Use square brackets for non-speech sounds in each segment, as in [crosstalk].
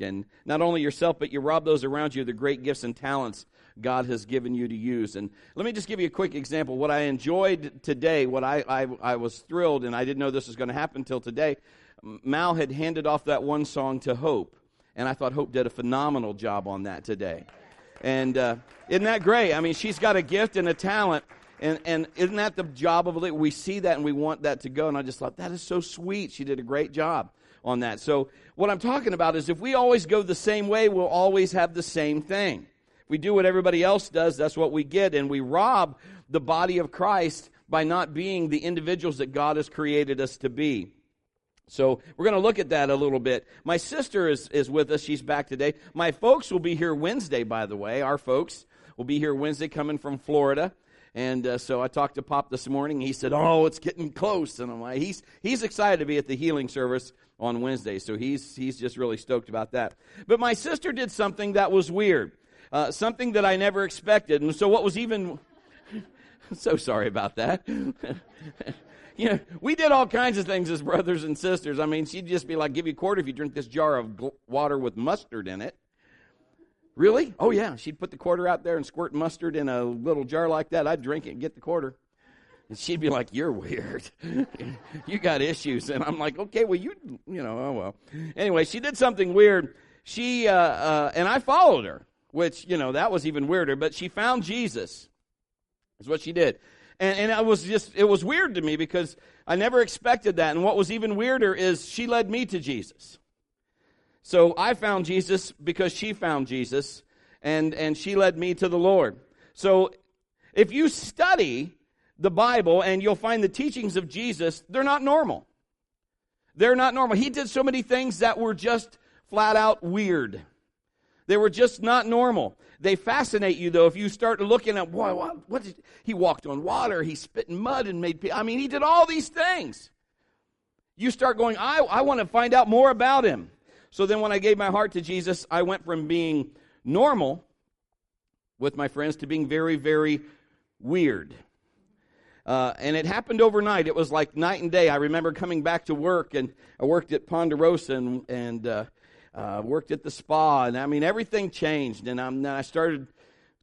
And not only yourself, but you rob those around you of the great gifts and talents God has given you to use. And let me just give you a quick example. What I enjoyed today, what I, I, I was thrilled, and I didn't know this was going to happen until today. Mal had handed off that one song to Hope. And I thought Hope did a phenomenal job on that today. And uh, isn't that great? I mean, she's got a gift and a talent. And, and isn't that the job of it? We see that and we want that to go. And I just thought, that is so sweet. She did a great job on that. So, what I'm talking about is if we always go the same way, we'll always have the same thing. If we do what everybody else does, that's what we get. And we rob the body of Christ by not being the individuals that God has created us to be. So we're going to look at that a little bit. My sister is, is with us. She's back today. My folks will be here Wednesday, by the way. Our folks will be here Wednesday coming from Florida. And uh, so I talked to Pop this morning. He said, "Oh, it's getting close," and I'm like, "He's he's excited to be at the healing service on Wednesday, so he's he's just really stoked about that." But my sister did something that was weird, uh, something that I never expected, and so what was even [laughs] so sorry about that. [laughs] you know, we did all kinds of things as brothers and sisters. I mean, she'd just be like, give you a quarter if you drink this jar of water with mustard in it. Really? Oh, yeah. She'd put the quarter out there and squirt mustard in a little jar like that. I'd drink it and get the quarter. And she'd be like, You're weird. [laughs] you got issues. And I'm like, Okay, well, you, you know, oh, well. Anyway, she did something weird. She, uh, uh, and I followed her, which, you know, that was even weirder, but she found Jesus, is what she did. And, and it was just, it was weird to me because I never expected that. And what was even weirder is she led me to Jesus. So I found Jesus because she found Jesus and, and she led me to the Lord. So if you study the Bible and you'll find the teachings of Jesus, they're not normal. They're not normal. He did so many things that were just flat out weird. They were just not normal. They fascinate you, though, if you start looking at, boy, what, what did, he walked on water, he spit in mud and made, I mean, he did all these things. You start going, I, I want to find out more about him. So then when I gave my heart to Jesus, I went from being normal with my friends to being very, very weird. Uh, and it happened overnight. It was like night and day. I remember coming back to work, and I worked at Ponderosa, and, and uh, uh, worked at the spa, and I mean, everything changed. And I'm, I started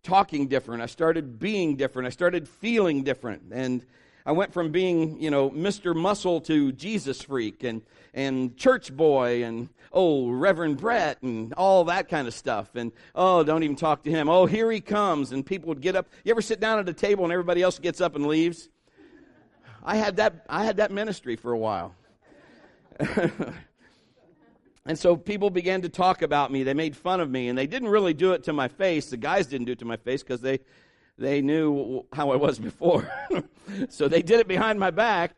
talking different. I started being different. I started feeling different. And I went from being, you know, Mr. Muscle to Jesus freak and, and church boy and, oh, Reverend Brett and all that kind of stuff. And, oh, don't even talk to him. Oh, here he comes. And people would get up. You ever sit down at a table and everybody else gets up and leaves? I had that, I had that ministry for a while. [laughs] And so people began to talk about me. They made fun of me, and they didn't really do it to my face. The guys didn't do it to my face because they, they knew how I was before. [laughs] so they did it behind my back.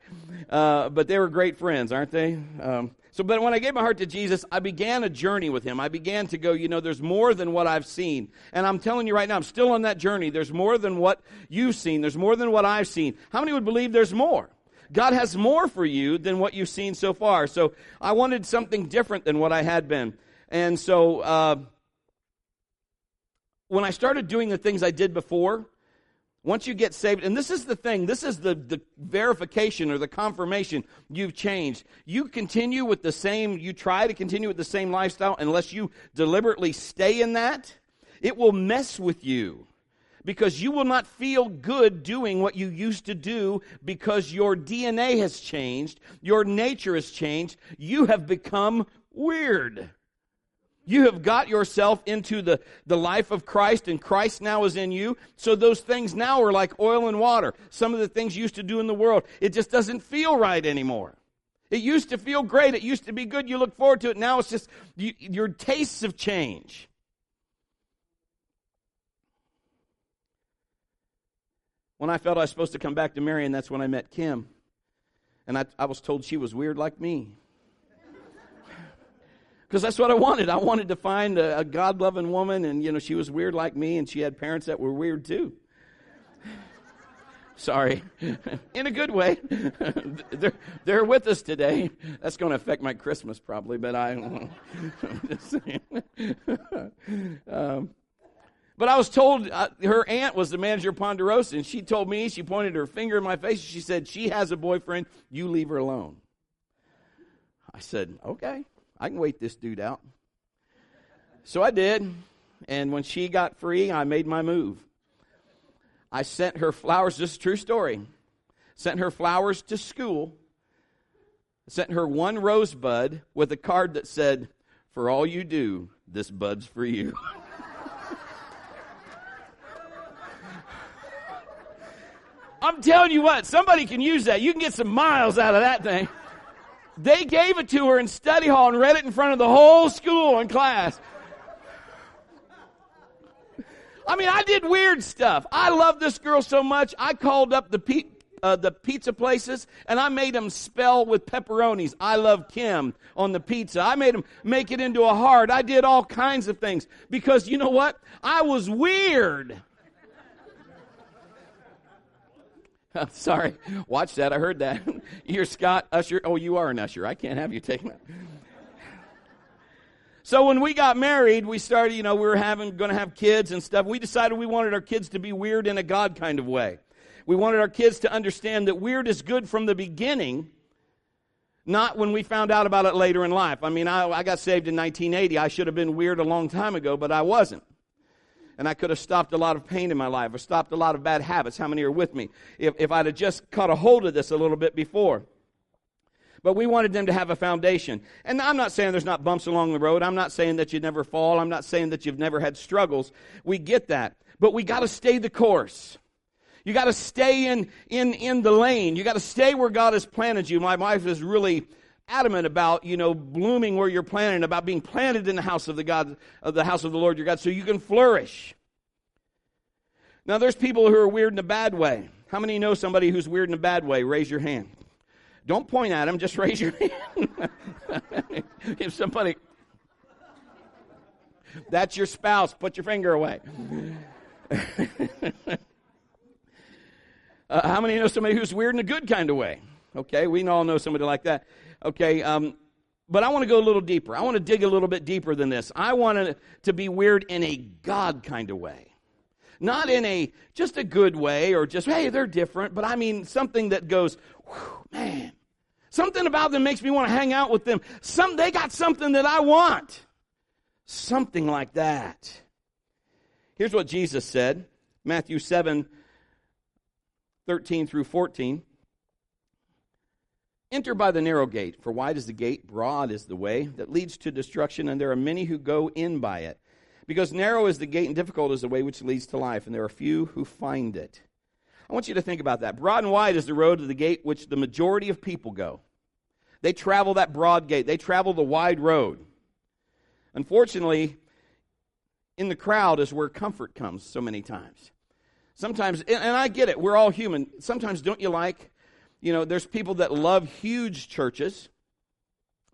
Uh, but they were great friends, aren't they? Um, so, but when I gave my heart to Jesus, I began a journey with Him. I began to go, you know, there's more than what I've seen. And I'm telling you right now, I'm still on that journey. There's more than what you've seen. There's more than what I've seen. How many would believe there's more? God has more for you than what you've seen so far. So I wanted something different than what I had been. And so uh, when I started doing the things I did before, once you get saved, and this is the thing, this is the, the verification or the confirmation you've changed. You continue with the same, you try to continue with the same lifestyle unless you deliberately stay in that, it will mess with you because you will not feel good doing what you used to do because your DNA has changed, your nature has changed, you have become weird. You have got yourself into the, the life of Christ, and Christ now is in you. So those things now are like oil and water. Some of the things you used to do in the world, it just doesn't feel right anymore. It used to feel great. It used to be good. You look forward to it. Now it's just you, your tastes have changed. When I felt I was supposed to come back to Marion, that's when I met Kim. And I, I was told she was weird like me. Because that's what I wanted. I wanted to find a, a God loving woman, and, you know, she was weird like me, and she had parents that were weird too. [laughs] Sorry. [laughs] In a good way. [laughs] they're, they're with us today. That's going to affect my Christmas probably, but I don't know. um, but I was told uh, her aunt was the manager of Ponderosa, and she told me, she pointed her finger in my face, she said, She has a boyfriend, you leave her alone. I said, Okay, I can wait this dude out. So I did. And when she got free, I made my move. I sent her flowers, this is a true story. Sent her flowers to school. Sent her one rosebud with a card that said, For all you do, this bud's for you. [laughs] I'm telling you what, somebody can use that. You can get some miles out of that thing. They gave it to her in study hall and read it in front of the whole school in class. I mean, I did weird stuff. I love this girl so much. I called up the pe- uh, the pizza places and I made them spell with pepperonis. I love Kim on the pizza. I made them make it into a heart. I did all kinds of things because you know what? I was weird. [laughs] Sorry, watch that. I heard that. [laughs] You're Scott Usher. Oh, you are an usher. I can't have you taking [laughs] that. So when we got married, we started, you know, we were having, going to have kids and stuff. We decided we wanted our kids to be weird in a God kind of way. We wanted our kids to understand that weird is good from the beginning, not when we found out about it later in life. I mean, I, I got saved in 1980. I should have been weird a long time ago, but I wasn't. And I could have stopped a lot of pain in my life or stopped a lot of bad habits. How many are with me? If, if I'd have just caught a hold of this a little bit before. But we wanted them to have a foundation. And I'm not saying there's not bumps along the road. I'm not saying that you never fall. I'm not saying that you've never had struggles. We get that. But we got to stay the course. You got to stay in, in, in the lane. You got to stay where God has planted you. My wife is really adamant about, you know, blooming where you're planted, about being planted in the house of the God, of the house of the Lord your God, so you can flourish. Now, there's people who are weird in a bad way. How many know somebody who's weird in a bad way? Raise your hand. Don't point at them, just [laughs] raise your hand. [laughs] if somebody, that's your spouse, put your finger away. [laughs] uh, how many know somebody who's weird in a good kind of way? Okay, we all know somebody like that. Okay, um, but I want to go a little deeper. I want to dig a little bit deeper than this. I want to, to be weird in a God kind of way. Not in a just a good way or just, hey, they're different, but I mean something that goes, man, Something about them makes me want to hang out with them. Some, they got something that I want. Something like that. Here's what Jesus said Matthew 7 13 through 14. Enter by the narrow gate, for wide is the gate, broad is the way that leads to destruction, and there are many who go in by it. Because narrow is the gate and difficult is the way which leads to life, and there are few who find it. I want you to think about that. Broad and wide is the road to the gate which the majority of people go. They travel that broad gate, they travel the wide road. Unfortunately, in the crowd is where comfort comes so many times. Sometimes, and I get it, we're all human. Sometimes, don't you like, you know, there's people that love huge churches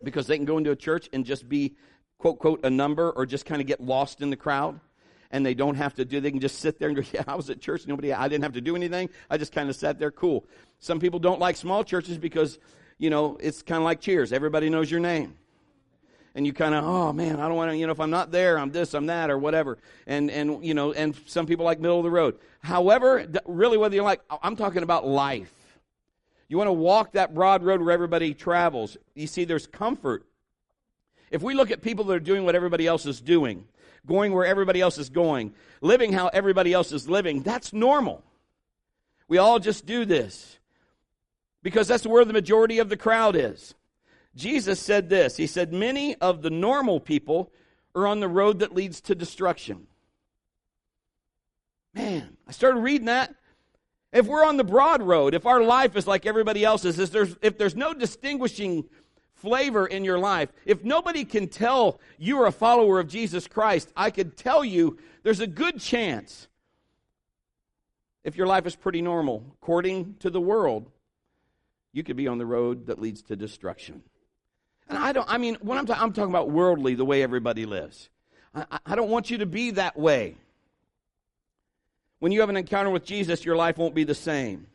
because they can go into a church and just be, quote, quote, a number or just kind of get lost in the crowd and they don't have to do they can just sit there and go [laughs] yeah i was at church nobody i didn't have to do anything i just kind of sat there cool some people don't like small churches because you know, it's kind of like cheers. Everybody knows your name. And you kind of, oh man, I don't want to, you know, if I'm not there, I'm this, I'm that, or whatever. And, and, you know, and some people like middle of the road. However, really, whether you like, I'm talking about life. You want to walk that broad road where everybody travels. You see, there's comfort. If we look at people that are doing what everybody else is doing, going where everybody else is going, living how everybody else is living, that's normal. We all just do this because that's where the majority of the crowd is. Jesus said this He said, Many of the normal people are on the road that leads to destruction. Man, I started reading that. If we're on the broad road, if our life is like everybody else's, if there's, if there's no distinguishing flavor in your life, if nobody can tell you're a follower of Jesus Christ, I could tell you there's a good chance, if your life is pretty normal, according to the world, you could be on the road that leads to destruction. And I don't, I mean, when I'm, ta- I'm talking about worldly, the way everybody lives, I, I don't want you to be that way. When you have an encounter with Jesus, your life won't be the same.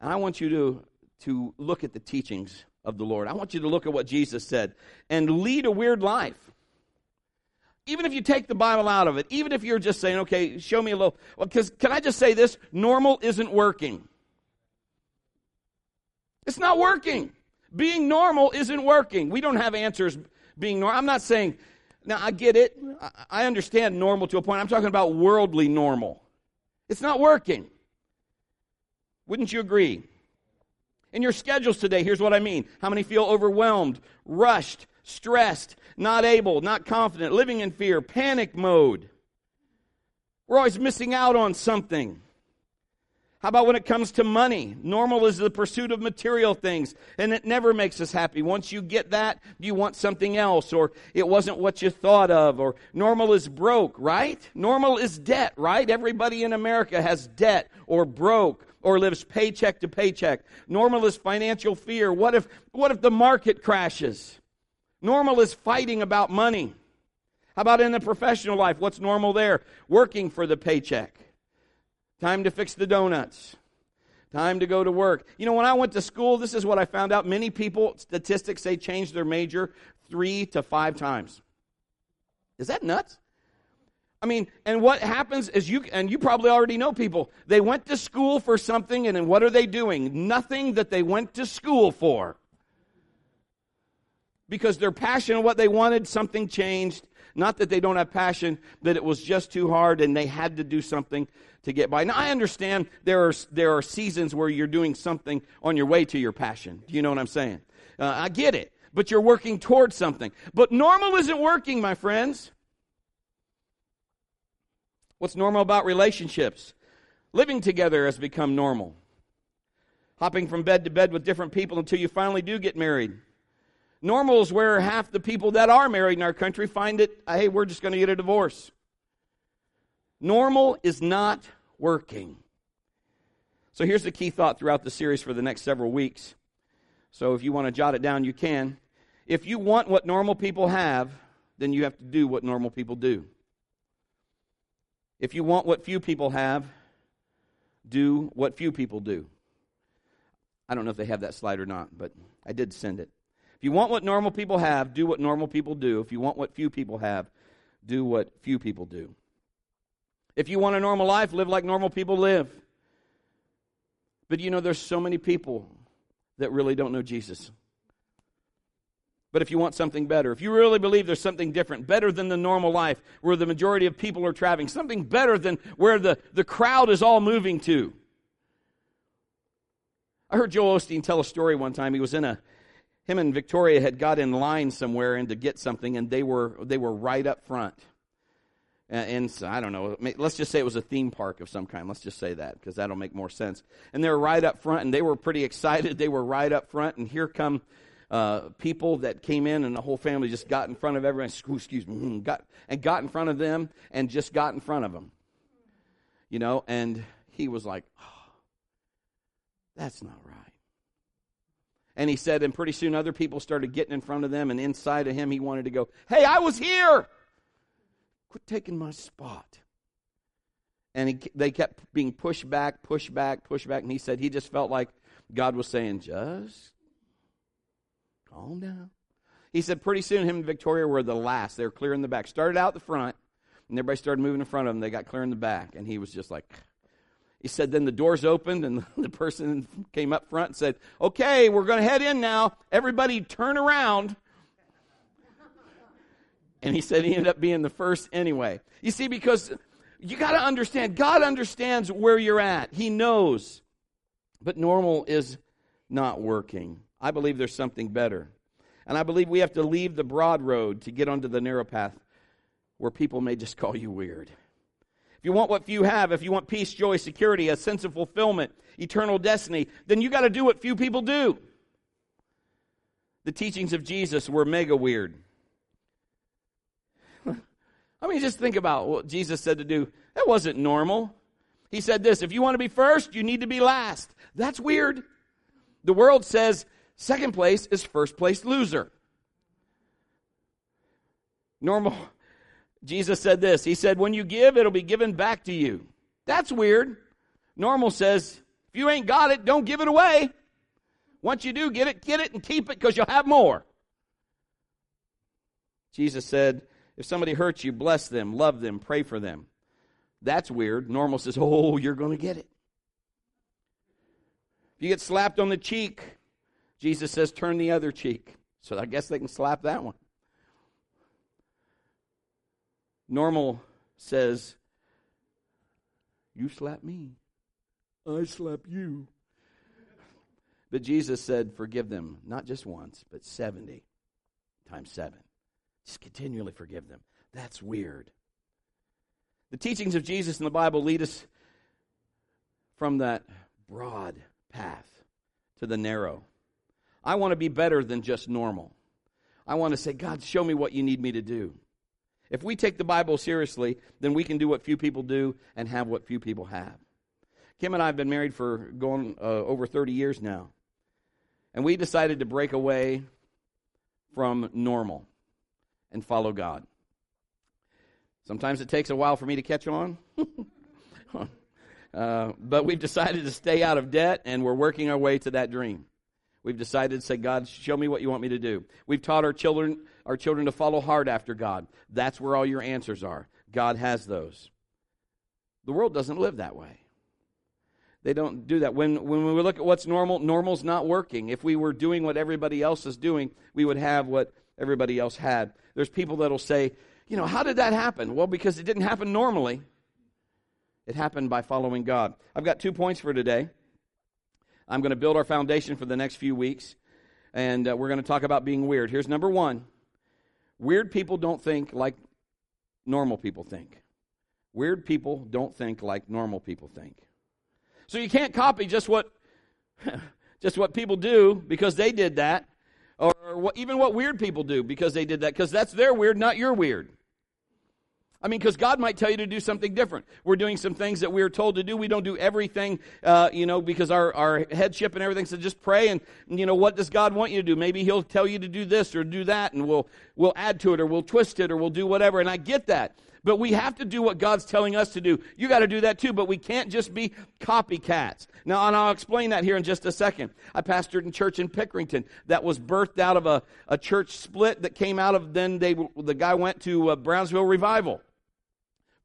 And I want you to, to look at the teachings of the Lord. I want you to look at what Jesus said and lead a weird life. Even if you take the Bible out of it, even if you're just saying, okay, show me a little, well, because can I just say this? Normal isn't working. It's not working. Being normal isn't working. We don't have answers being normal. I'm not saying Now, I get it. I understand normal to a point. I'm talking about worldly normal. It's not working. Wouldn't you agree? In your schedules today, here's what I mean. How many feel overwhelmed, rushed, stressed, not able, not confident, living in fear, panic mode? We're always missing out on something. How about when it comes to money? Normal is the pursuit of material things, and it never makes us happy. Once you get that, you want something else, or it wasn't what you thought of, or normal is broke, right? Normal is debt, right? Everybody in America has debt, or broke, or lives paycheck to paycheck. Normal is financial fear. What if, what if the market crashes? Normal is fighting about money. How about in the professional life? What's normal there? Working for the paycheck. Time to fix the donuts. Time to go to work. You know, when I went to school, this is what I found out. Many people, statistics say, change their major three to five times. Is that nuts? I mean, and what happens is you, and you probably already know people, they went to school for something, and then what are they doing? Nothing that they went to school for. Because they're passionate what they wanted, something changed. Not that they don't have passion, that it was just too hard and they had to do something to get by. Now, I understand there are, there are seasons where you're doing something on your way to your passion. Do you know what I'm saying? Uh, I get it. But you're working towards something. But normal isn't working, my friends. What's normal about relationships? Living together has become normal. Hopping from bed to bed with different people until you finally do get married. Normal is where half the people that are married in our country find it, hey, we're just going to get a divorce. Normal is not working. So here's the key thought throughout the series for the next several weeks. So if you want to jot it down, you can. If you want what normal people have, then you have to do what normal people do. If you want what few people have, do what few people do. I don't know if they have that slide or not, but I did send it. If you want what normal people have, do what normal people do. If you want what few people have, do what few people do. If you want a normal life, live like normal people live. But you know, there's so many people that really don't know Jesus. But if you want something better, if you really believe there's something different, better than the normal life where the majority of people are traveling, something better than where the, the crowd is all moving to. I heard Joel Osteen tell a story one time. He was in a, him and Victoria had got in line somewhere and to get something, and they were, they were right up front and I don't know, let's just say it was a theme park of some kind. Let's just say that because that'll make more sense. And they were right up front, and they were pretty excited. They were right up front, and here come uh, people that came in, and the whole family just got in front of everyone. Excuse me, mm, got and got in front of them, and just got in front of them. You know, and he was like, oh, "That's not right." And he said, and pretty soon other people started getting in front of them, and inside of him, he wanted to go, "Hey, I was here." Quit taking my spot. And he, they kept being pushed back, pushed back, pushed back. And he said he just felt like God was saying, just calm down. He said pretty soon him and Victoria were the last. They were clear in the back. Started out the front, and everybody started moving in front of them. They got clear in the back. And he was just like, he said, then the doors opened, and [laughs] the person came up front and said, okay, we're going to head in now. Everybody turn around. And he said he ended up being the first anyway. You see, because you got to understand, God understands where you're at. He knows. But normal is not working. I believe there's something better. And I believe we have to leave the broad road to get onto the narrow path where people may just call you weird. You want what few have, if you want peace, joy, security, a sense of fulfillment, eternal destiny, then you got to do what few people do. The teachings of Jesus were mega weird. [laughs] I mean, just think about what Jesus said to do. That wasn't normal. He said this if you want to be first, you need to be last. That's weird. The world says second place is first place loser. Normal. Jesus said this. He said, when you give, it'll be given back to you. That's weird. Normal says, if you ain't got it, don't give it away. Once you do get it, get it and keep it because you'll have more. Jesus said, if somebody hurts you, bless them, love them, pray for them. That's weird. Normal says, oh, you're going to get it. If you get slapped on the cheek, Jesus says, turn the other cheek. So I guess they can slap that one. Normal says, You slap me, I slap you. But Jesus said, Forgive them, not just once, but 70 times 7. Just continually forgive them. That's weird. The teachings of Jesus in the Bible lead us from that broad path to the narrow. I want to be better than just normal. I want to say, God, show me what you need me to do. If we take the Bible seriously, then we can do what few people do and have what few people have. Kim and I have been married for going uh, over 30 years now. And we decided to break away from normal and follow God. Sometimes it takes a while for me to catch on. [laughs] uh, but we've decided to stay out of debt and we're working our way to that dream. We've decided to say, God, show me what you want me to do. We've taught our children, our children to follow hard after God. That's where all your answers are. God has those. The world doesn't live that way. They don't do that. When, when we look at what's normal, normal's not working. If we were doing what everybody else is doing, we would have what everybody else had. There's people that'll say, you know, how did that happen? Well, because it didn't happen normally. It happened by following God. I've got two points for today. I'm going to build our foundation for the next few weeks, and uh, we're going to talk about being weird. Here's number one weird people don't think like normal people think. Weird people don't think like normal people think. So you can't copy just what [laughs] just what people do because they did that, or what, even what weird people do because they did that, because that's their weird, not your weird. I mean, because God might tell you to do something different. We're doing some things that we're told to do. We don't do everything, uh, you know, because our, our headship and everything says just pray and, you know, what does God want you to do? Maybe He'll tell you to do this or do that and we'll, we'll add to it or we'll twist it or we'll do whatever. And I get that. But we have to do what God's telling us to do. You got to do that too, but we can't just be copycats. Now, and I'll explain that here in just a second. I pastored in church in Pickerington that was birthed out of a, a church split that came out of then they, the guy went to uh, Brownsville Revival.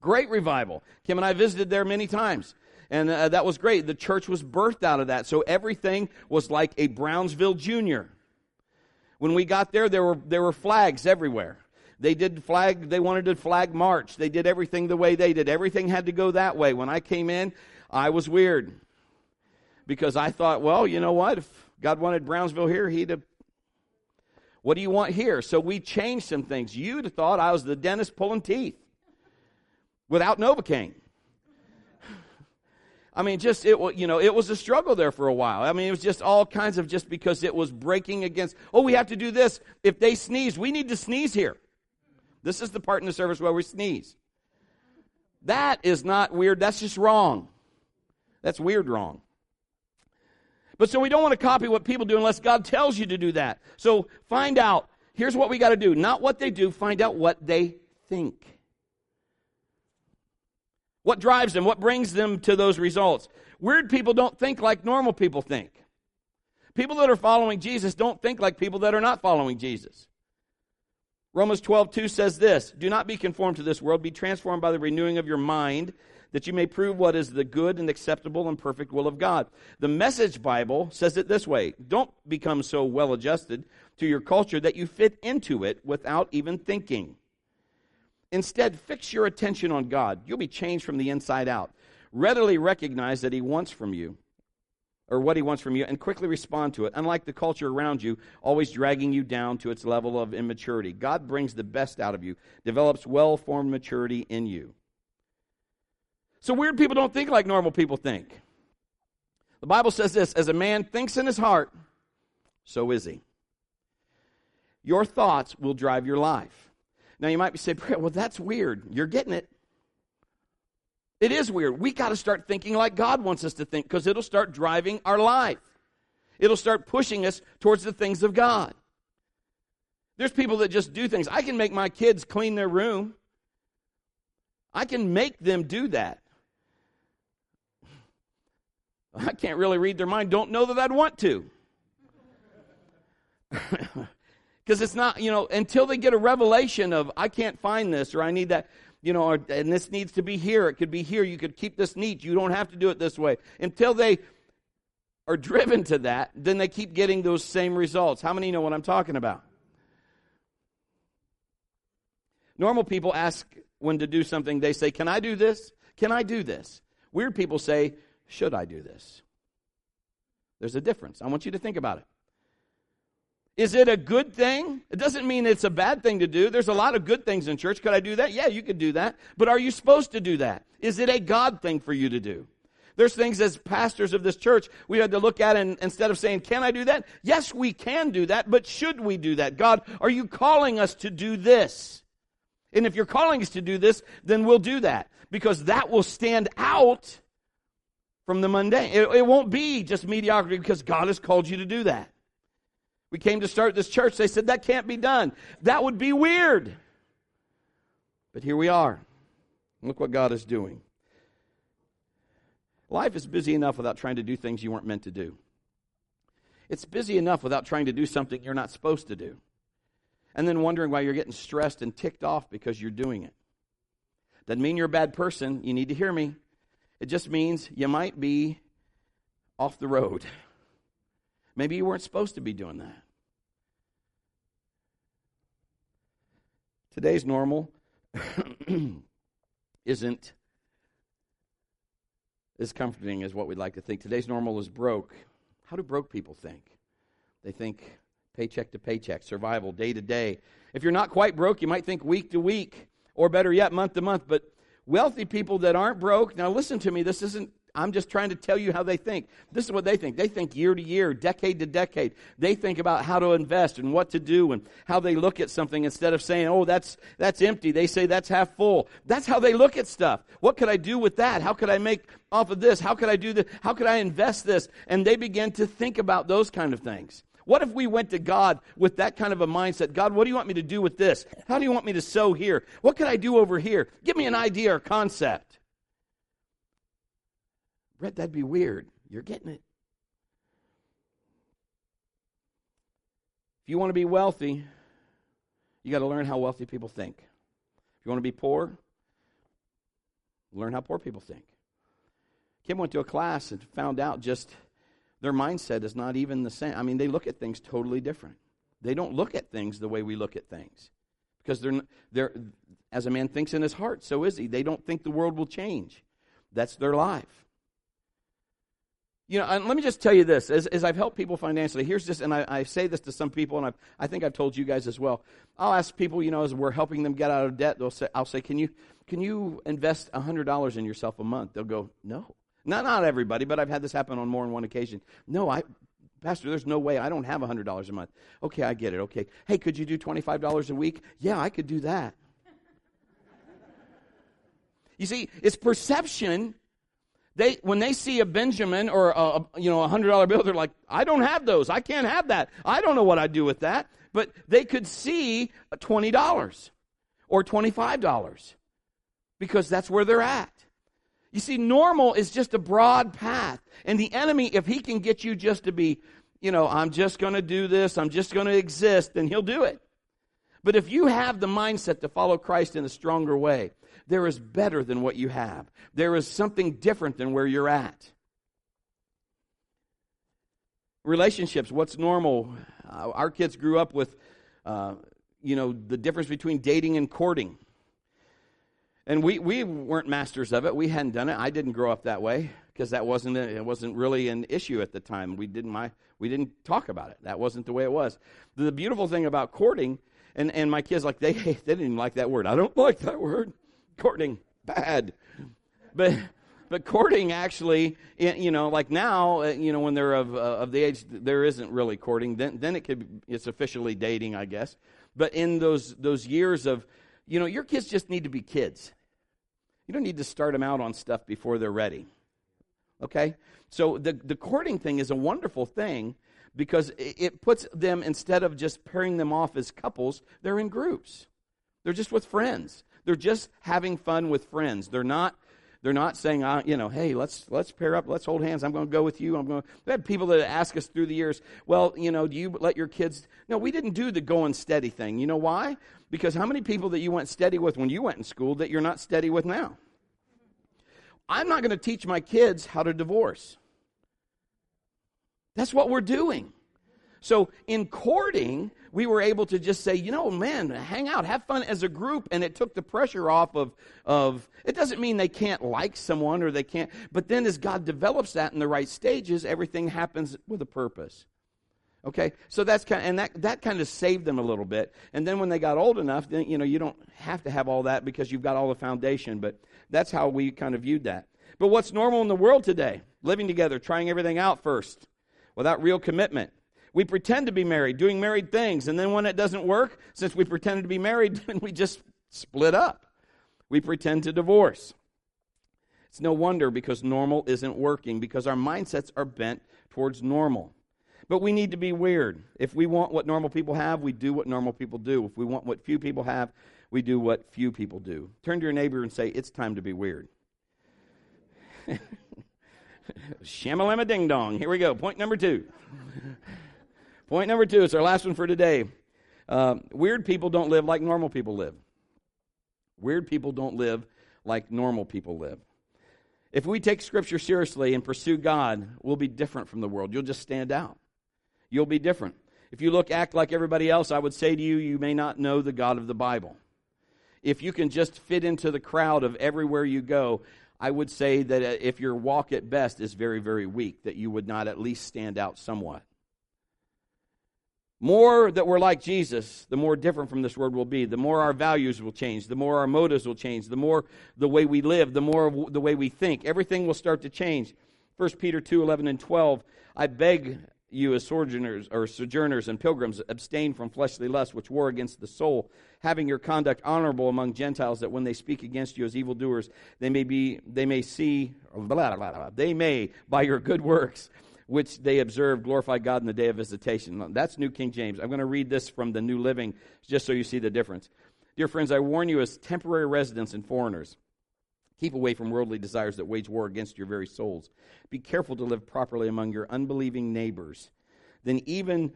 Great revival. Kim and I visited there many times. And uh, that was great. The church was birthed out of that. So everything was like a Brownsville Junior. When we got there, there were, there were flags everywhere. They did flag, they wanted to flag march. They did everything the way they did. Everything had to go that way. When I came in, I was weird. Because I thought, well, you know what? If God wanted Brownsville here, he'd have what do you want here? So we changed some things. You'd have thought I was the dentist pulling teeth without Novocaine. I mean, just it was, you know it was a struggle there for a while. I mean, it was just all kinds of just because it was breaking against. Oh, we have to do this. If they sneeze, we need to sneeze here. This is the part in the service where we sneeze. That is not weird. That's just wrong. That's weird wrong. But so we don't want to copy what people do unless God tells you to do that. So find out. Here's what we got to do. Not what they do, find out what they think. What drives them? What brings them to those results? Weird people don't think like normal people think. People that are following Jesus don't think like people that are not following Jesus. Romans 12, 2 says this Do not be conformed to this world, be transformed by the renewing of your mind, that you may prove what is the good and acceptable and perfect will of God. The Message Bible says it this way Don't become so well adjusted to your culture that you fit into it without even thinking. Instead, fix your attention on God. You'll be changed from the inside out. Readily recognize that He wants from you, or what He wants from you, and quickly respond to it. Unlike the culture around you, always dragging you down to its level of immaturity, God brings the best out of you, develops well formed maturity in you. So, weird people don't think like normal people think. The Bible says this as a man thinks in his heart, so is he. Your thoughts will drive your life. Now you might be saying, well, that's weird. You're getting it. It is weird. We got to start thinking like God wants us to think because it'll start driving our life. It'll start pushing us towards the things of God. There's people that just do things. I can make my kids clean their room. I can make them do that. I can't really read their mind. Don't know that I'd want to. [laughs] Because it's not, you know, until they get a revelation of, I can't find this or I need that, you know, or, and this needs to be here. It could be here. You could keep this neat. You don't have to do it this way. Until they are driven to that, then they keep getting those same results. How many know what I'm talking about? Normal people ask when to do something, they say, Can I do this? Can I do this? Weird people say, Should I do this? There's a difference. I want you to think about it. Is it a good thing? It doesn't mean it's a bad thing to do. There's a lot of good things in church. Could I do that? Yeah, you could do that. But are you supposed to do that? Is it a God thing for you to do? There's things as pastors of this church we had to look at and instead of saying, can I do that? Yes, we can do that, but should we do that? God, are you calling us to do this? And if you're calling us to do this, then we'll do that because that will stand out from the mundane. It, it won't be just mediocrity because God has called you to do that. We came to start this church. They said that can't be done. That would be weird. But here we are. Look what God is doing. Life is busy enough without trying to do things you weren't meant to do. It's busy enough without trying to do something you're not supposed to do. And then wondering why you're getting stressed and ticked off because you're doing it. Doesn't mean you're a bad person. You need to hear me. It just means you might be off the road. [laughs] Maybe you weren't supposed to be doing that. Today's normal [coughs] isn't as comforting as what we'd like to think. Today's normal is broke. How do broke people think? They think paycheck to paycheck, survival, day to day. If you're not quite broke, you might think week to week, or better yet, month to month. But wealthy people that aren't broke, now listen to me, this isn't I'm just trying to tell you how they think. This is what they think. They think year to year, decade to decade. They think about how to invest and what to do and how they look at something instead of saying, "Oh, that's that's empty." They say that's half full. That's how they look at stuff. What could I do with that? How could I make off of this? How could I do this? How could I invest this? And they begin to think about those kind of things. What if we went to God with that kind of a mindset? God, what do you want me to do with this? How do you want me to sow here? What can I do over here? Give me an idea or concept. That'd be weird. You're getting it. If you want to be wealthy, you got to learn how wealthy people think. If you want to be poor, learn how poor people think. Kim went to a class and found out just their mindset is not even the same. I mean, they look at things totally different. They don't look at things the way we look at things because they're, they're as a man thinks in his heart, so is he. They don't think the world will change. That's their life. You know, and let me just tell you this as, as I've helped people financially, here's just, and I, I say this to some people, and I've, I think I've told you guys as well. I'll ask people, you know, as we're helping them get out of debt, they'll say, I'll say, can you, can you invest $100 in yourself a month? They'll go, no. Not, not everybody, but I've had this happen on more than one occasion. No, I, Pastor, there's no way. I don't have $100 a month. Okay, I get it. Okay. Hey, could you do $25 a week? Yeah, I could do that. [laughs] you see, it's perception they, when they see a Benjamin or a, you know a hundred dollar bill, they're like, I don't have those. I can't have that. I don't know what I'd do with that. But they could see twenty dollars or twenty five dollars because that's where they're at. You see, normal is just a broad path, and the enemy, if he can get you just to be, you know, I'm just going to do this, I'm just going to exist, then he'll do it. But if you have the mindset to follow Christ in a stronger way, there is better than what you have. There is something different than where you're at. Relationships, what's normal? Uh, our kids grew up with, uh, you know, the difference between dating and courting. And we, we weren't masters of it. We hadn't done it. I didn't grow up that way because that wasn't a, it wasn't really an issue at the time. We didn't my we didn't talk about it. That wasn't the way it was. The beautiful thing about courting and, and my kids like they [laughs] they didn't even like that word. I don't like that word courting bad. But but courting actually, you know, like now, uh, you know, when they're of uh, of the age, there isn't really courting. Then then it could it's officially dating, I guess. But in those those years of, you know, your kids just need to be kids. You don't need to start them out on stuff before they're ready. Okay, so the the courting thing is a wonderful thing because it puts them instead of just pairing them off as couples, they're in groups. They're just with friends. They're just having fun with friends. They're not they're not saying, uh, you know, hey, let's let's pair up, let's hold hands. I'm going to go with you. I'm going. We had people that ask us through the years, well, you know, do you let your kids? No, we didn't do the going steady thing. You know why? Because how many people that you went steady with when you went in school that you're not steady with now? I'm not going to teach my kids how to divorce. That's what we're doing. So in courting, we were able to just say, you know, man, hang out, have fun as a group. And it took the pressure off of, of it doesn't mean they can't like someone or they can't, but then as God develops that in the right stages, everything happens with a purpose. Okay, so that's kind of, and that, that kind of saved them a little bit. And then when they got old enough, then, you know, you don't have to have all that because you've got all the foundation. But that's how we kind of viewed that. But what's normal in the world today? Living together, trying everything out first without real commitment. We pretend to be married, doing married things, and then when it doesn't work, since we pretended to be married, [laughs] then we just split up. We pretend to divorce. It's no wonder because normal isn't working, because our mindsets are bent towards normal. But we need to be weird. If we want what normal people have, we do what normal people do. If we want what few people have, we do what few people do. Turn to your neighbor and say, It's time to be weird. [laughs] Shamalama ding dong. Here we go. Point number two. Point number two, is our last one for today. Uh, weird people don't live like normal people live. Weird people don't live like normal people live. If we take Scripture seriously and pursue God, we'll be different from the world. You'll just stand out. You'll be different. If you look, act like everybody else, I would say to you, you may not know the God of the Bible. If you can just fit into the crowd of everywhere you go, I would say that uh, if your walk at best is very, very weak, that you would not at least stand out somewhat more that we're like Jesus, the more different from this world will be. The more our values will change, the more our motives will change, the more the way we live, the more the way we think. Everything will start to change. 1 Peter 2 11 and 12. I beg you, as sojourners or sojourners and pilgrims, abstain from fleshly lusts which war against the soul, having your conduct honorable among Gentiles, that when they speak against you as evildoers, they may be they may see blah, blah, blah, they may by your good works which they observed glorify God in the day of visitation. That's New King James. I'm going to read this from the New Living just so you see the difference. Dear friends, I warn you as temporary residents and foreigners. Keep away from worldly desires that wage war against your very souls. Be careful to live properly among your unbelieving neighbors. Then even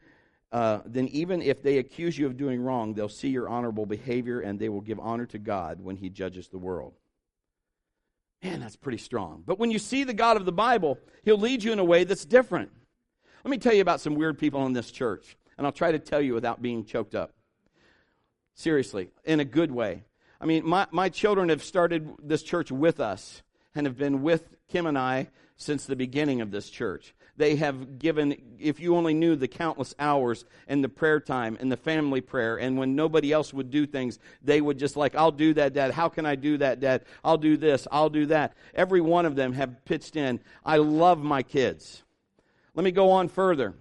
uh, then even if they accuse you of doing wrong, they'll see your honorable behavior and they will give honor to God when He judges the world. Man, that's pretty strong. But when you see the God of the Bible, He'll lead you in a way that's different. Let me tell you about some weird people in this church, and I'll try to tell you without being choked up. Seriously, in a good way. I mean, my, my children have started this church with us and have been with Kim and I since the beginning of this church. They have given, if you only knew the countless hours and the prayer time and the family prayer, and when nobody else would do things, they would just like, I'll do that, Dad. How can I do that, Dad? I'll do this. I'll do that. Every one of them have pitched in. I love my kids. Let me go on further.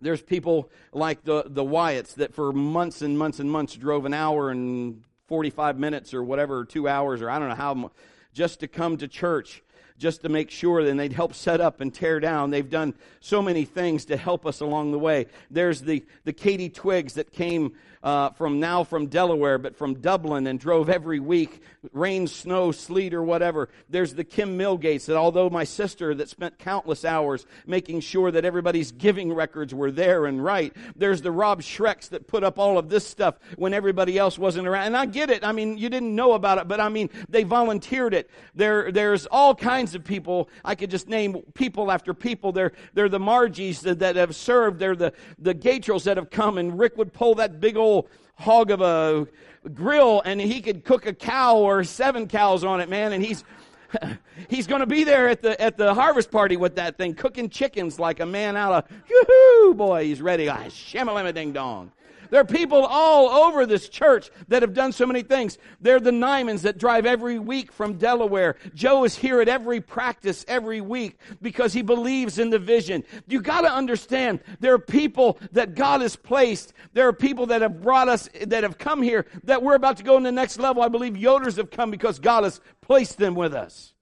There's people like the, the Wyatts that for months and months and months drove an hour and 45 minutes or whatever, two hours, or I don't know how, just to come to church just to make sure, and they'd help set up and tear down. They've done so many things to help us along the way. There's the, the Katie Twigs that came uh, from now from Delaware, but from Dublin and drove every week, rain, snow, sleet, or whatever. There's the Kim Millgates that although my sister that spent countless hours making sure that everybody's giving records were there and right. There's the Rob Shreks that put up all of this stuff when everybody else wasn't around. And I get it. I mean, you didn't know about it, but I mean, they volunteered it. There, there's all kinds of people. I could just name people after people. They're, they're the Margies that, that have served. They're the, the Gatrels that have come and Rick would pull that big old old hog of a grill and he could cook a cow or seven cows on it, man, and he's [laughs] he's going to be there at the at the harvest party with that thing, cooking chickens like a man out of yoo boy. He's ready. Ah, shamalama ding dong. There are people all over this church that have done so many things. They're the Nymans that drive every week from Delaware. Joe is here at every practice every week because he believes in the vision. You got to understand there are people that God has placed. There are people that have brought us, that have come here, that we're about to go in the next level. I believe Yoders have come because God has placed them with us.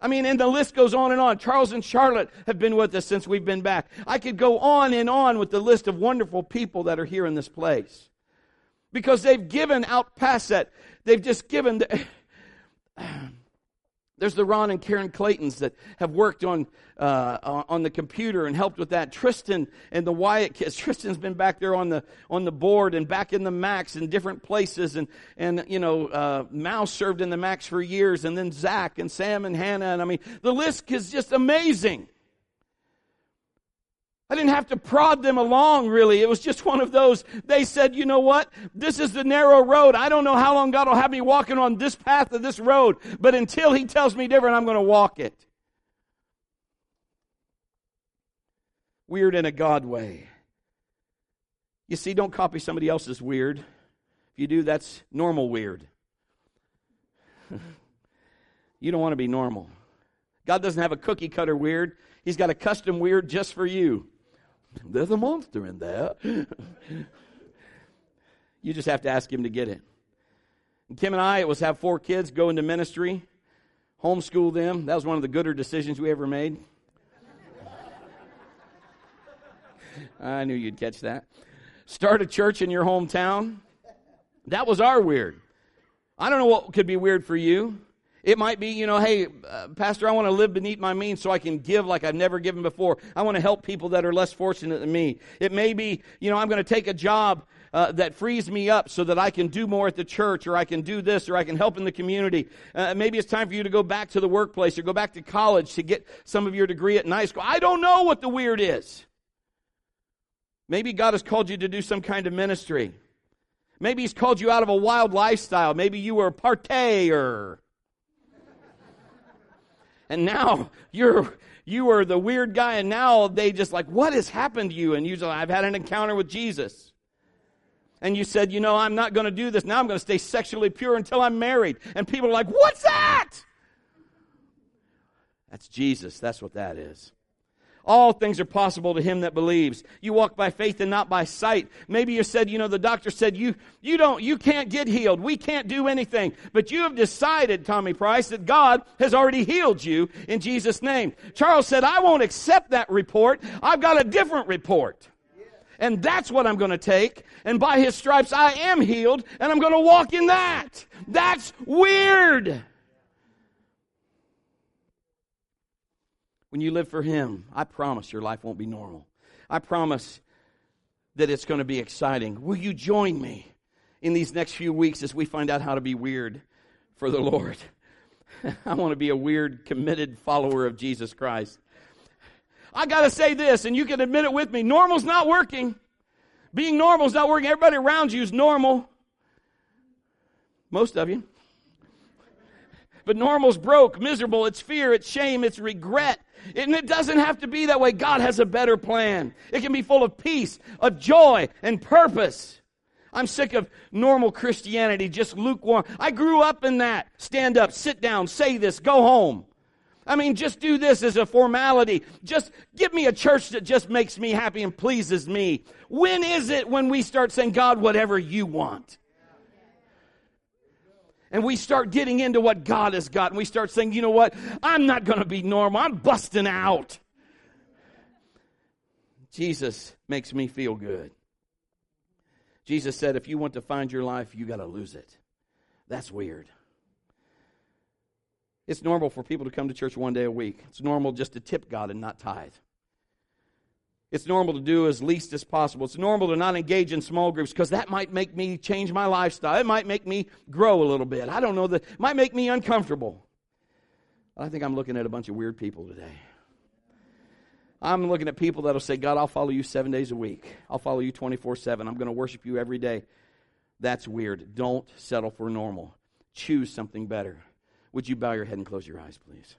I mean, and the list goes on and on. Charles and Charlotte have been with us since we've been back. I could go on and on with the list of wonderful people that are here in this place. Because they've given out past that. They've just given. The, There's the Ron and Karen Claytons that have worked on uh, on the computer and helped with that. Tristan and the Wyatt kids. [laughs] Tristan's been back there on the on the board and back in the Max in different places. And and you know, uh, Mouse served in the Max for years, and then Zach and Sam and Hannah. And I mean, the list is just amazing. I didn't have to prod them along, really. It was just one of those. They said, you know what? This is the narrow road. I don't know how long God will have me walking on this path of this road, but until He tells me different, I'm going to walk it. Weird in a God way. You see, don't copy somebody else's weird. If you do, that's normal weird. [laughs] you don't want to be normal. God doesn't have a cookie cutter weird, He's got a custom weird just for you. There's a monster in there. [laughs] you just have to ask him to get it. And Kim and I, it was have four kids go into ministry, homeschool them. That was one of the gooder decisions we ever made. [laughs] I knew you'd catch that. Start a church in your hometown. That was our weird. I don't know what could be weird for you. It might be, you know, hey, uh, Pastor, I want to live beneath my means so I can give like I've never given before. I want to help people that are less fortunate than me. It may be, you know, I'm going to take a job uh, that frees me up so that I can do more at the church or I can do this or I can help in the community. Uh, maybe it's time for you to go back to the workplace or go back to college to get some of your degree at night school. I don't know what the weird is. Maybe God has called you to do some kind of ministry. Maybe He's called you out of a wild lifestyle. Maybe you were a partayer and now you're you are the weird guy and now they just like what has happened to you? And you say i've had an encounter with jesus. And you said you know i'm not going to do this. Now i'm going to stay sexually pure until i'm married. And people are like what's that? That's jesus. That's what that is all things are possible to him that believes. You walk by faith and not by sight. Maybe you said, you know, the doctor said you you don't you can't get healed. We can't do anything. But you have decided, Tommy Price, that God has already healed you in Jesus name. Charles said, "I won't accept that report. I've got a different report." And that's what I'm going to take. And by his stripes I am healed and I'm going to walk in that. That's weird. When you live for Him, I promise your life won't be normal. I promise that it's going to be exciting. Will you join me in these next few weeks as we find out how to be weird for the Lord? [laughs] I want to be a weird, committed follower of Jesus Christ. I got to say this, and you can admit it with me normal's not working. Being normal is not working. Everybody around you is normal. Most of you. But normal's broke, miserable, it's fear, it's shame, it's regret, and it doesn't have to be that way. God has a better plan. It can be full of peace, of joy, and purpose. I'm sick of normal Christianity, just lukewarm. I grew up in that. Stand up, sit down, say this, go home. I mean, just do this as a formality. Just give me a church that just makes me happy and pleases me. When is it when we start saying, God, whatever you want? And we start getting into what God has got, and we start saying, you know what? I'm not going to be normal. I'm busting out. Jesus makes me feel good. Jesus said, if you want to find your life, you got to lose it. That's weird. It's normal for people to come to church one day a week. It's normal just to tip God and not tithe. It's normal to do as least as possible. It's normal to not engage in small groups because that might make me change my lifestyle. It might make me grow a little bit. I don't know that might make me uncomfortable. I think I'm looking at a bunch of weird people today. I'm looking at people that'll say, God, I'll follow you seven days a week. I'll follow you 24 7. I'm going to worship you every day. That's weird. Don't settle for normal. Choose something better. Would you bow your head and close your eyes, please?